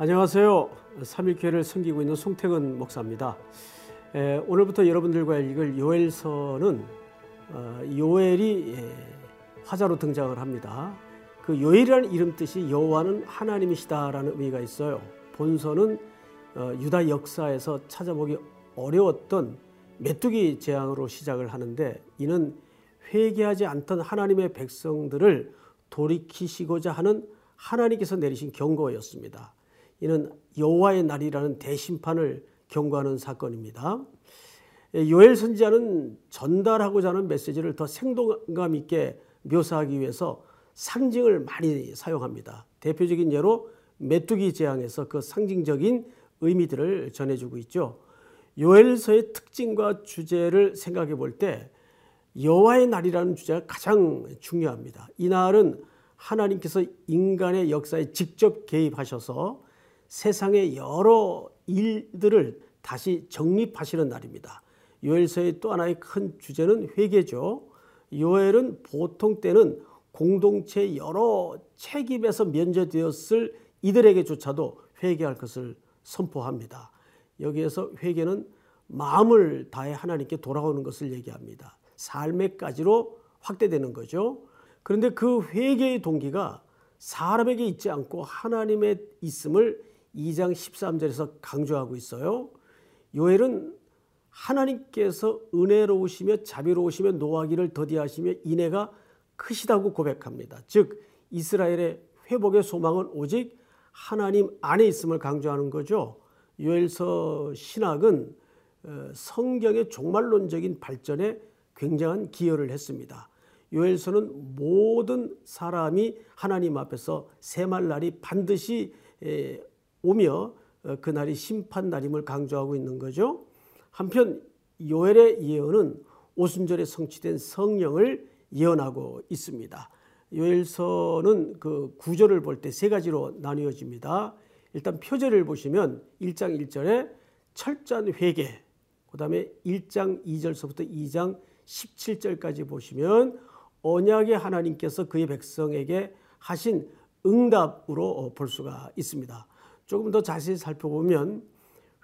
안녕하세요. 삼일교회를 섬기고 있는 송태근 목사입니다. 에, 오늘부터 여러분들과 읽을 요엘서는 어, 요엘이 에, 화자로 등장을 합니다. 그 요엘이라는 이름 뜻이 여호와는 하나님이시다라는 의미가 있어요. 본서는 어, 유다 역사에서 찾아보기 어려웠던 메뚜기 재앙으로 시작을 하는데 이는 회개하지 않던 하나님의 백성들을 돌이키시고자 하는 하나님께서 내리신 경고였습니다. 이는 여호와의 날이라는 대심판을 경고하는 사건입니다. 요엘 선지자는 전달하고자 하는 메시지를 더 생동감 있게 묘사하기 위해서 상징을 많이 사용합니다. 대표적인 예로 메뚜기 재앙에서 그 상징적인 의미들을 전해주고 있죠. 요엘서의 특징과 주제를 생각해 볼 때 여호와의 날이라는 주제가 가장 중요합니다. 이 날은 하나님께서 인간의 역사에 직접 개입하셔서 세상의 여러 일들을 다시 정립하시는 날입니다. 요엘서의 또 하나의 큰 주제는 회개죠. 요엘은 보통 때는 공동체 여러 책임에서 면제되었을 이들에게조차도 회개할 것을 선포합니다. 여기에서 회개는 마음을 다해 하나님께 돌아오는 것을 얘기합니다. 삶에까지로 확대되는 거죠. 그런데 그 회개의 동기가 사람에게 있지 않고 하나님의 있음을 2장 13절에서 강조하고 있어요. 요엘은 하나님께서 은혜로우시며 자비로우시며 노하기를 더디하시며 인애가 크시다고 고백합니다. 즉 이스라엘의 회복의 소망은 오직 하나님 안에 있음을 강조하는 거죠. 요엘서 신학은 어, 성경의 종말론적인 발전에 굉장한 기여를 했습니다. 요엘서는 모든 사람이 하나님 앞에서 세말 날이 반드시 오며 어, 그날이 심판 날임을 강조하고 있는 거죠. 한편 요엘의 예언은 오순절에 성취된 성령을 예언하고 있습니다. 요엘서는 그 구절을 볼 때 세 가지로 나뉘어집니다. 일단 표제를 보시면 1장 1절에 철저한 회개, 그 다음에 1장 2절서부터 2장 17절까지 보시면 언약의 하나님께서 그의 백성에게 하신 응답으로 볼 수가 있습니다. 조금 더 자세히 살펴보면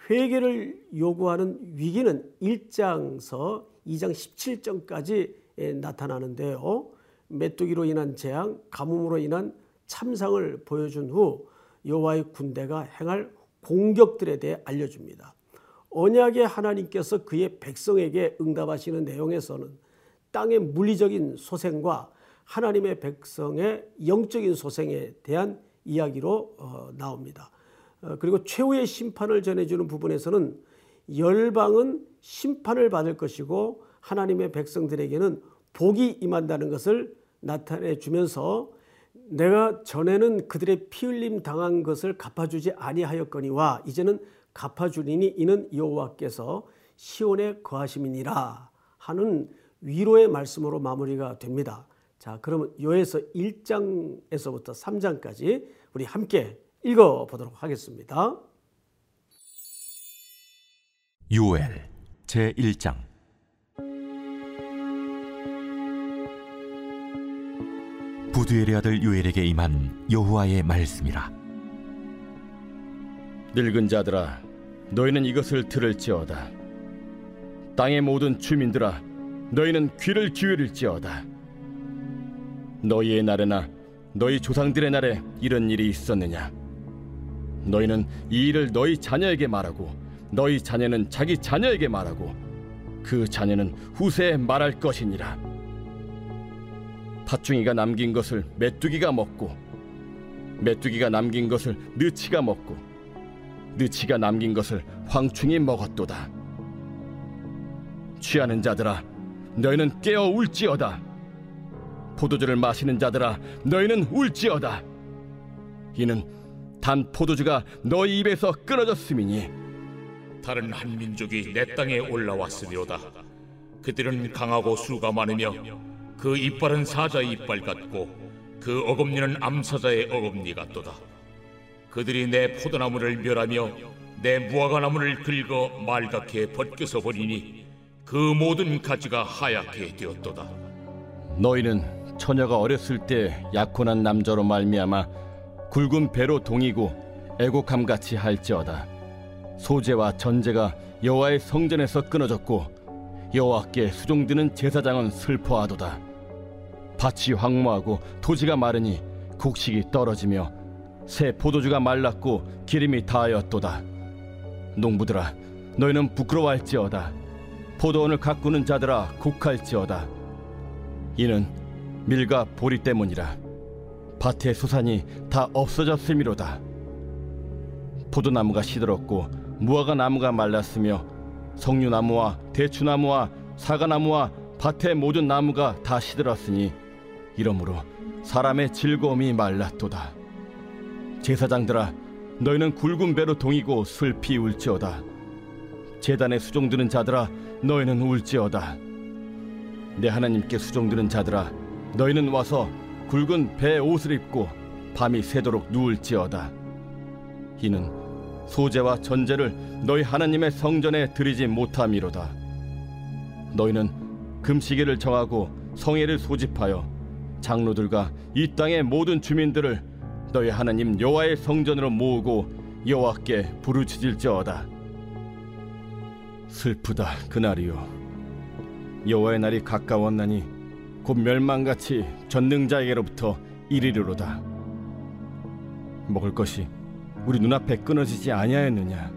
회개를 요구하는 위기는 1장서 2장 17절까지 나타나는데요. 메뚜기로 인한 재앙, 가뭄으로 인한 참상을 보여준 후 여호와의 군대가 행할 공격들에 대해 알려줍니다. 언약의 하나님께서 그의 백성에게 응답하시는 내용에서는 땅의 물리적인 소생과 하나님의 백성의 영적인 소생에 대한 이야기로 어, 나옵니다. 어, 그리고 최후의 심판을 전해주는 부분에서는 열방은 심판을 받을 것이고 하나님의 백성들에게는 복이 임한다는 것을 나타내 주면서 내가 전에는 그들의 피 흘림 당한 것을 갚아주지 아니하였거니와 이제는 갚아주리니 이는 여호와께서 시온에 거하심이니라 하는 위로의 말씀으로 마무리가 됩니다. 자, 그러면 요에서 1장에서부터 3장까지 우리 함께 읽어 보도록 하겠습니다. 요엘 제 1장. 부두엘의 아들 요엘에게 임한 여호와의 말씀이라. 늙은 자들아 너희는 이것을 들을지어다. 땅의 모든 주민들아 너희는 귀를 기울일지어다. 너희의 날에나 너희 조상들의 날에 이런 일이 있었느냐 너희는 이 일을 너희 자녀에게 말하고 너희 자녀는 자기 자녀에게 말하고 그 자녀는 후세에 말할 것이니라. 팥중이가 남긴 것을 메뚜기가 먹고 메뚜기가 남긴 것을 느치가 먹고 느치가 남긴 것을 황충이 먹었도다. 취하는 자들아 너희는 깨어 울지어다. 포도주를 마시는 자들아 너희는 울지어다. 이는 단 포도주가 너희 입에서 끊어졌음이니. 다른 한 민족이 내 땅에 올라왔으리로다. 그들은 강하고 수가 많으며 그 이빨은 사자의 이빨 같고 그 어금니는 암사자의 어금니 같도다. 그들이 내 포도나무를 멸하며 내 무화과나무를 긁어 말갛게 벗겨서 버리니 그 모든 가지가 하얗게 되었도다. 너희는 처녀가 어렸을 때 약혼한 남자로 말미암아 굵은 배로 동이고 애곡함 같이 할지어다. 소재와 전제가 여호와의 성전에서 끊어졌고 여호와께 수종드는 제사장은 슬퍼하도다. 밭이 황무하고 토지가 마르니 곡식이 떨어지며 새 포도주가 말랐고 기름이 다하였도다. 농부들아 너희는 부끄러워할지어다. 포도원을 가꾸는 자들아 곡할지어다. 이는 밀과 보리 때문이라 밭의 소산이 다 없어졌음이로다. 포도나무가 시들었고 무화과 나무가 말랐으며 석류나무와 대추나무와 사과나무와 밭의 모든 나무가 다 시들었으니 이러므로 사람의 즐거움이 말랐도다. 제사장들아 너희는 굵은 배로 동이고 슬피 울지어다. 제단에 수종드는 자들아 너희는 울지어다. 내 하나님께 수종드는 자들아 너희는 와서 굵은 배 옷을 입고 밤이 새도록 누울지어다. 이는 소재와 전제를 너희 하나님의 성전에 드리지 못함이로다. 너희는 금시계를 정하고 성회를 소집하여 장로들과 이 땅의 모든 주민들을 너희 하나님 여호와의 성전으로 모으고 여호와께 부르짖을지어다. 슬프다 그날이요. 여호와의 날이 가까웠나니 곧 멸망같이 전능자에게로부터 이르리로다. 먹을 것이 우리 눈앞에 끊어지지 아니하였느냐?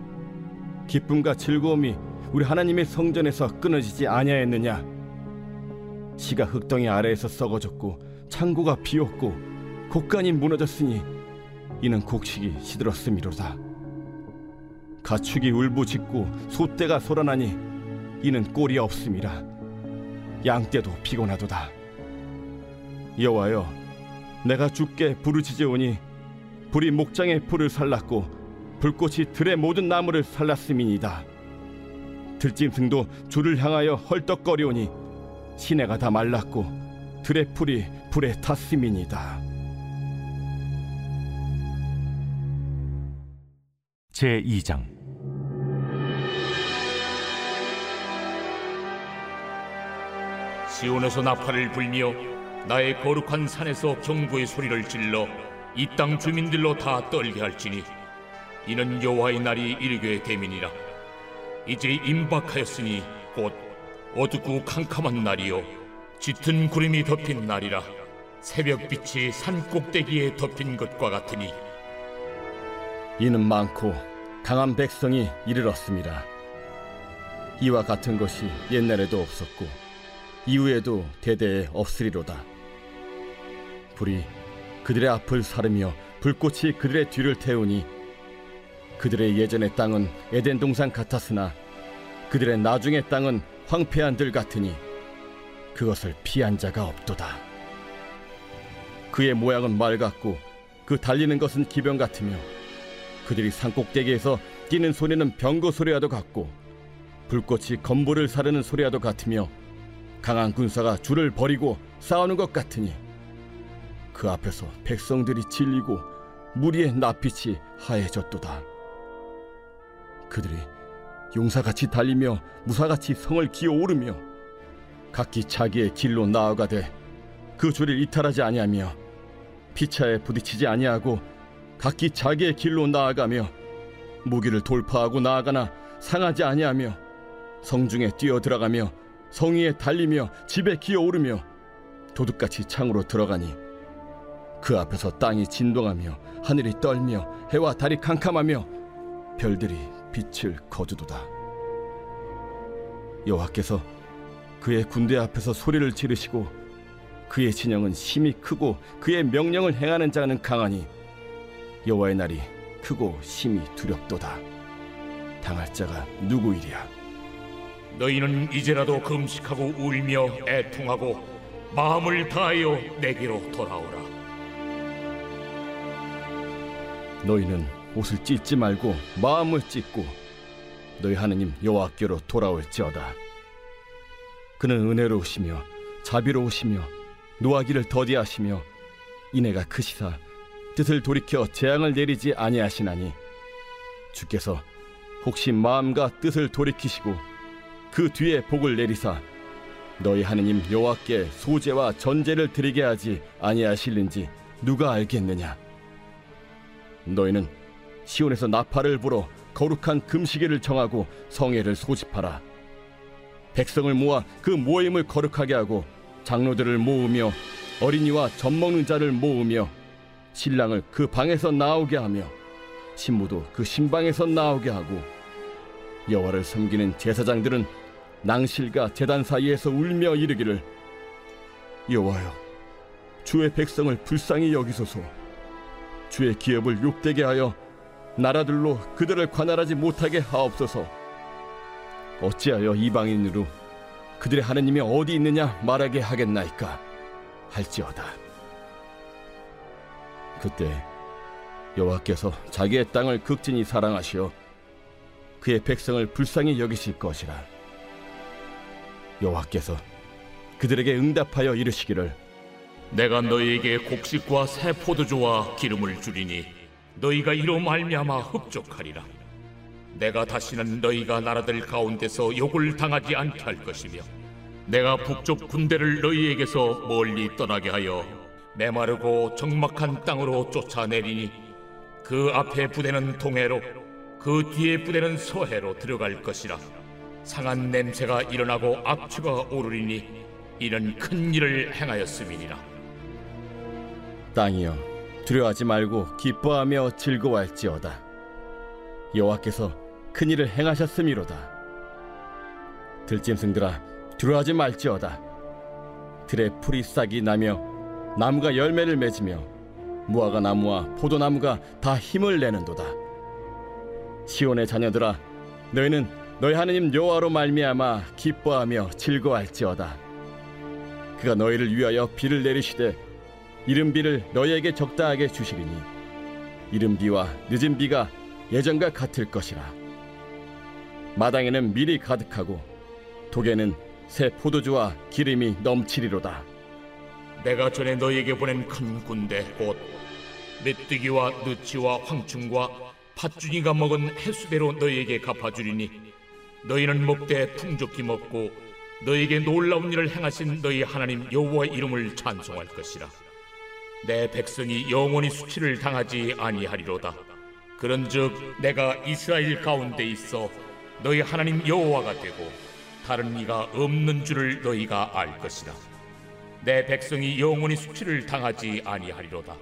기쁨과 즐거움이 우리 하나님의 성전에서 끊어지지 아니하였느냐? 시가 흙덩이 아래에서 썩어졌고 창고가 비었고 곡간이 무너졌으니 이는 곡식이 시들었음이로다. 가축이 울부짖고 소떼가 소란하니 이는 꼴이 없음이라. 양떼도 피곤하도다 여호와여 내가 주께 부르짖으오니 불이 목장의 풀을 살랐고 불꽃이 들의 모든 나무를 살랐음이니이다. 들짐승도 주를 향하여 헐떡거리오니 시내가 다 말랐고 들의 풀이 불에 탔음이니이다. 제 2장. 시온에서 나팔을 불며 나의 거룩한 산에서 경고의 소리를 질러 이 땅 주민들로 다 떨게 할지니 이는 여호와의 날이 이르게 됨이니라. 이제 임박하였으니 곧 어둡고 캄캄한 날이요 짙은 구름이 덮인 날이라. 새벽빛이 산 꼭대기에 덮인 것과 같으니 이는 많고 강한 백성이 이르렀습니다. 이와 같은 것이 옛날에도 없었고 이후에도 대대에 없으리로다 불이 그들의 앞을 사르며 불꽃이 그들의 뒤를 태우니 그들의 예전의 땅은 에덴 동산 같았으나 그들의 나중의 땅은 황폐한 들 같으니 그것을 피한 자가 없도다. 그의 모양은 말 같고 그 달리는 것은 기병 같으며 그들이 산꼭대기에서 뛰는 소리는 병거 소리와도 같고 불꽃이 건보를 사르는 소리와도 같으며 강한 군사가 줄을 버리고 싸우는 것 같으니 그 앞에서 백성들이 질리고 무리의 낯빛이 하얘졌도다. 그들이 용사같이 달리며 무사같이 성을 기어오르며 각기 자기의 길로 나아가되 그 줄을 이탈하지 아니하며 피차에 부딪히지 아니하고 각기 자기의 길로 나아가며 무기를 돌파하고 나아가나 상하지 아니하며 성중에 뛰어 들어가며 성위에 달리며 집에 기어오르며 도둑같이 창으로 들어가니 그 앞에서 땅이 진동하며 하늘이 떨며 해와 달이 캄캄하며 별들이 빛을 거두도다. 여호와께서 그의 군대 앞에서 소리를 지르시고 그의 진영은 심히 크고 그의 명령을 행하는 자는 강하니 여호와의 날이 크고 심히 두렵도다. 당할 자가 누구이랴? 너희는 이제라도 금식하고 울며 애통하고 마음을 다하여 내게로 돌아오라 너희는 옷을 찢지 말고 마음을 찢고 너희 하느님 여호와께로 돌아올지어다. 그는 은혜로우시며 자비로우시며 노하기를 더디하시며 인애가 크시사 뜻을 돌이켜 재앙을 내리지 아니하시나니 주께서 혹시 마음과 뜻을 돌이키시고 그 뒤에 복을 내리사 너희 하느님 여호와께 소재와 전제를 드리게 하지 아니하실는지 누가 알겠느냐 너희는 시온에서 나팔을 불어 거룩한 금시계를 정하고 성회를 소집하라. 백성을 모아 그 모임을 거룩하게 하고 장로들을 모으며 어린이와 젖 먹는 자를 모으며 신랑을 그 방에서 나오게 하며 신부도 그 신방에서 나오게 하고 여호와를 섬기는 제사장들은 낭실과 제단 사이에서 울며 이르기를 여호와여 주의 백성을 불쌍히 여기소서 주의 기업을 욕되게 하여 나라들로 그들을 관할하지 못하게 하옵소서. 어찌하여 이방인으로 그들의 하느님이 어디 있느냐 말하게 하겠나이까 할지어다. 그때 여호와께서 자기의 땅을 극진히 사랑하시어 그의 백성을 불쌍히 여기실 것이라. 여호와께서 그들에게 응답하여 이르시기를 내가 너희에게 곡식과 새 포도주와 기름을 주리니 너희가 이로 말미암아 흡족하리라. 내가 다시는 너희가 나라들 가운데서 욕을 당하지 않게 할 것이며 내가 북쪽 군대를 너희에게서 멀리 떠나게 하여 메마르고 적막한 땅으로 쫓아내리니 그 앞에 부대는 동해로 그 뒤에 부대는 서해로 들어갈 것이라 상한 냄새가 일어나고 악취가 오르리니 이는 큰 일을 행하였음이니라 땅이여 두려워하지 말고 기뻐하며 즐거워할지어다. 여호와께서 큰 일을 행하셨음이로다. 들짐승들아 두려워하지 말지어다. 들에 풀이 싹이 나며 나무가 열매를 맺으며 무화과 나무와 포도나무가 다 힘을 내는도다. 시온의 자녀들아 너희는 너희 하느님 여호와로 말미암아 기뻐하며 즐거워할지어다. 그가 너희를 위하여 비를 내리시되 이른 비를 너희에게 적다하게 주시리니 이른 비와 늦은 비가 예전과 같을 것이라. 마당에는 밀이 가득하고 독에는 새 포도주와 기름이 넘치리로다. 내가 전에 너희에게 보낸 큰 군대 곧 메뚜기와 느치와 황충과 팥준이가 먹은 해수대로 너희에게 갚아주리니 너희는 먹되 풍족히 먹고 너희에게 놀라운 일을 행하신 너희 하나님 여호와의 이름을 찬송할 것이라 내 백성이 영원히 수치를 당하지 아니하리로다 그런즉 내가 이스라엘 가운데 있어 너희 하나님 여호와가 되고 다른 이가 없는 줄을 너희가 알 것이라 내 백성이 영원히 수치를 당하지 아니하리로다.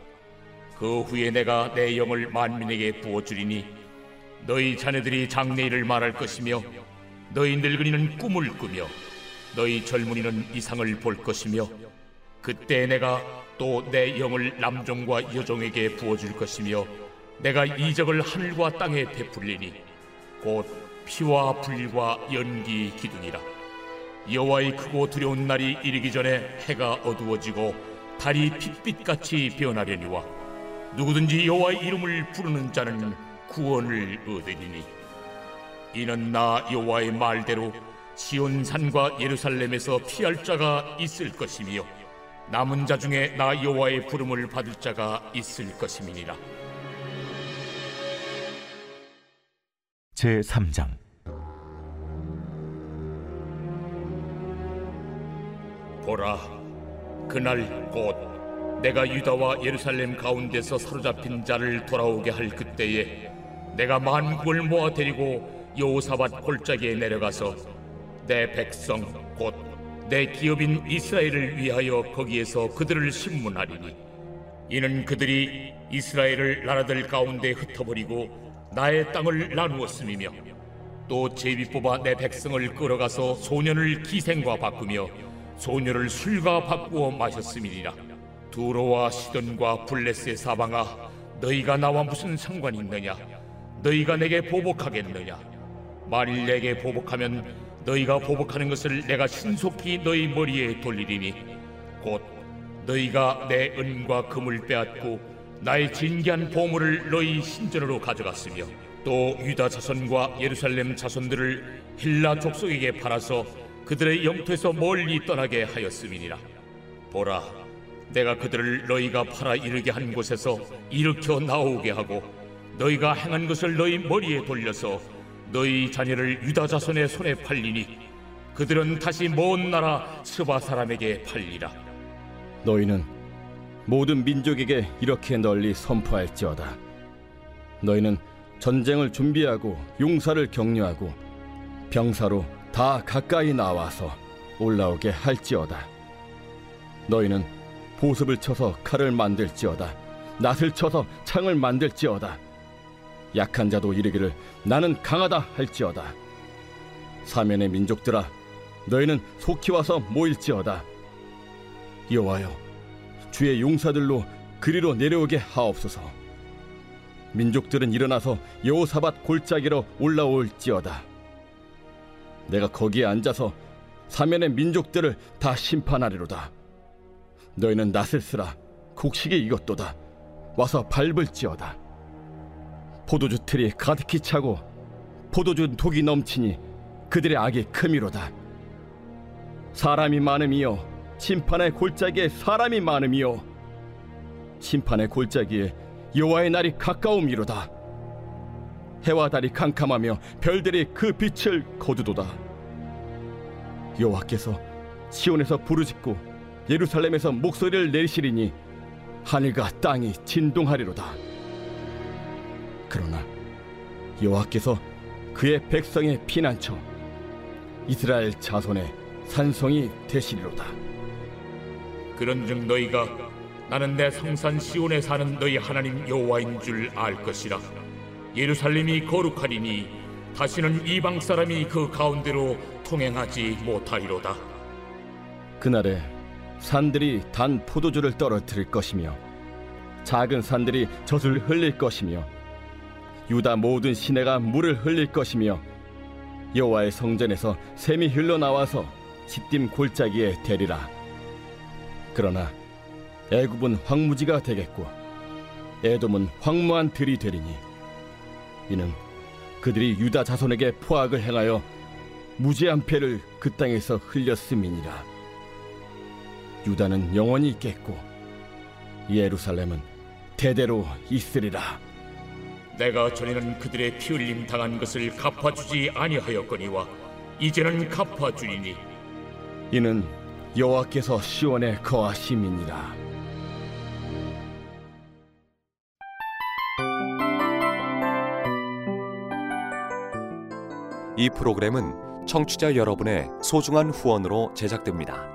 그 후에 내가 내 영을 만민에게 부어 주리니 너희 자녀들이 장래일을 말할 것이며 너희 늙은이는 꿈을 꾸며 너희 젊은이는 이상을 볼 것이며 그때 내가 또 내 영을 남종과 여종에게 부어줄 것이며 내가 이적을 하늘과 땅에 베풀리니 곧 피와 불과 연기 기둥이라. 여호와의 크고 두려운 날이 이르기 전에 해가 어두워지고 달이 핏빛같이 변하려니와 누구든지 여호와의 이름을 부르는 자는 구원을 얻으리니. 이는 나 여호와의 말대로 시온 산과 예루살렘에서 피할 자가 있을 것이며 남은 자 중에 나 여호와의 부름을 받을 자가 있을 것임이니라. 제 3장. 보라 그날 곧 내가 유다와 예루살렘 가운데서 사로잡힌 자를 돌아오게 할 그때에 내가 만국을 모아 데리고 여호사밧 골짜기에 내려가서 내 백성 곧 내 기업인 이스라엘을 위하여 거기에서 그들을 신문하리니 이는 그들이 이스라엘을 나라들 가운데 흩어버리고 나의 땅을 나누었음이며 또 제비 뽑아 내 백성을 끌어가서 소년을 기생과 바꾸며 소녀를 술과 바꾸어 마셨음이니라. 두로와 시돈과 블레스의 사방아 너희가 나와 무슨 상관이 있느냐? 너희가 내게 보복하겠느냐? 만일 내게 보복하면 너희가 보복하는 것을 내가 신속히 너희 머리에 돌리리니 곧 너희가 내 은과 금을 빼앗고 나의 진귀한 보물을 너희 신전으로 가져갔으며 또 유다 자손과 예루살렘 자손들을 힐라 족속에게 팔아서 그들의 영토에서 멀리 떠나게 하였음이니라. 보라 내가 그들을 너희가 팔아 이르게 한 곳에서 일으켜 나오게 하고 너희가 행한 것을 너희 머리에 돌려서 너희 자녀를 유다 자손의 손에 팔리니 그들은 다시 먼 나라 스바 사람에게 팔리라 너희는 모든 민족에게 이렇게 널리 선포할지어다. 너희는 전쟁을 준비하고 용사를 격려하고 병사로 다 가까이 나와서 올라오게 할지어다. 너희는 보습을 쳐서 칼을 만들지어다. 낫을 쳐서 창을 만들지어다. 약한 자도 이르기를 나는 강하다 할지어다. 사면의 민족들아 너희는 속히 와서 모일지어다. 여호와여 주의 용사들로 그리로 내려오게 하옵소서. 민족들은 일어나서 여호사밧 골짜기로 올라올지어다. 내가 거기에 앉아서 사면의 민족들을 다 심판하리로다. 너희는 낫을 쓰라 곡식이 익었도다. 와서 밟을지어다. 포도주 틀이 가득히 차고 포도주 독이 넘치니 그들의 악이 크미로다. 사람이 많음이요 심판의 골짜기에 사람이 많음이요 심판의 골짜기에 여호와의 날이 가까움이로다. 해와 달이 캄캄하며 별들이 그 빛을 거두도다. 여호와께서 시온에서 부르짖고 예루살렘에서 목소리를 내리시리니 하늘과 땅이 진동하리로다. 그러나 여호와께서 그의 백성의 피난처 이스라엘 자손의 산성이 되시리로다. 그런즉 너희가 나는 내 성산 시온에 사는 너희 하나님 여호와인 줄 알 것이라 예루살렘이 거룩하리니 다시는 이방 사람이 그 가운데로 통행하지 못하리로다 그날에 산들이 단 포도주를 떨어뜨릴 것이며 작은 산들이 젖을 흘릴 것이며 유다 모든 시내가 물을 흘릴 것이며 여호와의 성전에서 샘이 흘러나와서 십딤 골짜기에 대리라. 그러나 애굽은 황무지가 되겠고 에돔은 황무한 들이 되리니 이는 그들이 유다 자손에게 포악을 행하여 무죄한 패를 그 땅에서 흘렸음이니라. 유다는 영원히 있겠고 예루살렘은 대대로 있으리라 내가 전에는 그들의 피 흘림 당한 것을 갚아주지 아니하였거니와 이제는 갚아주리니 이는 여호와께서 시온에 거하심이니라 이 프로그램은 청취자 여러분의 소중한 후원으로 제작됩니다.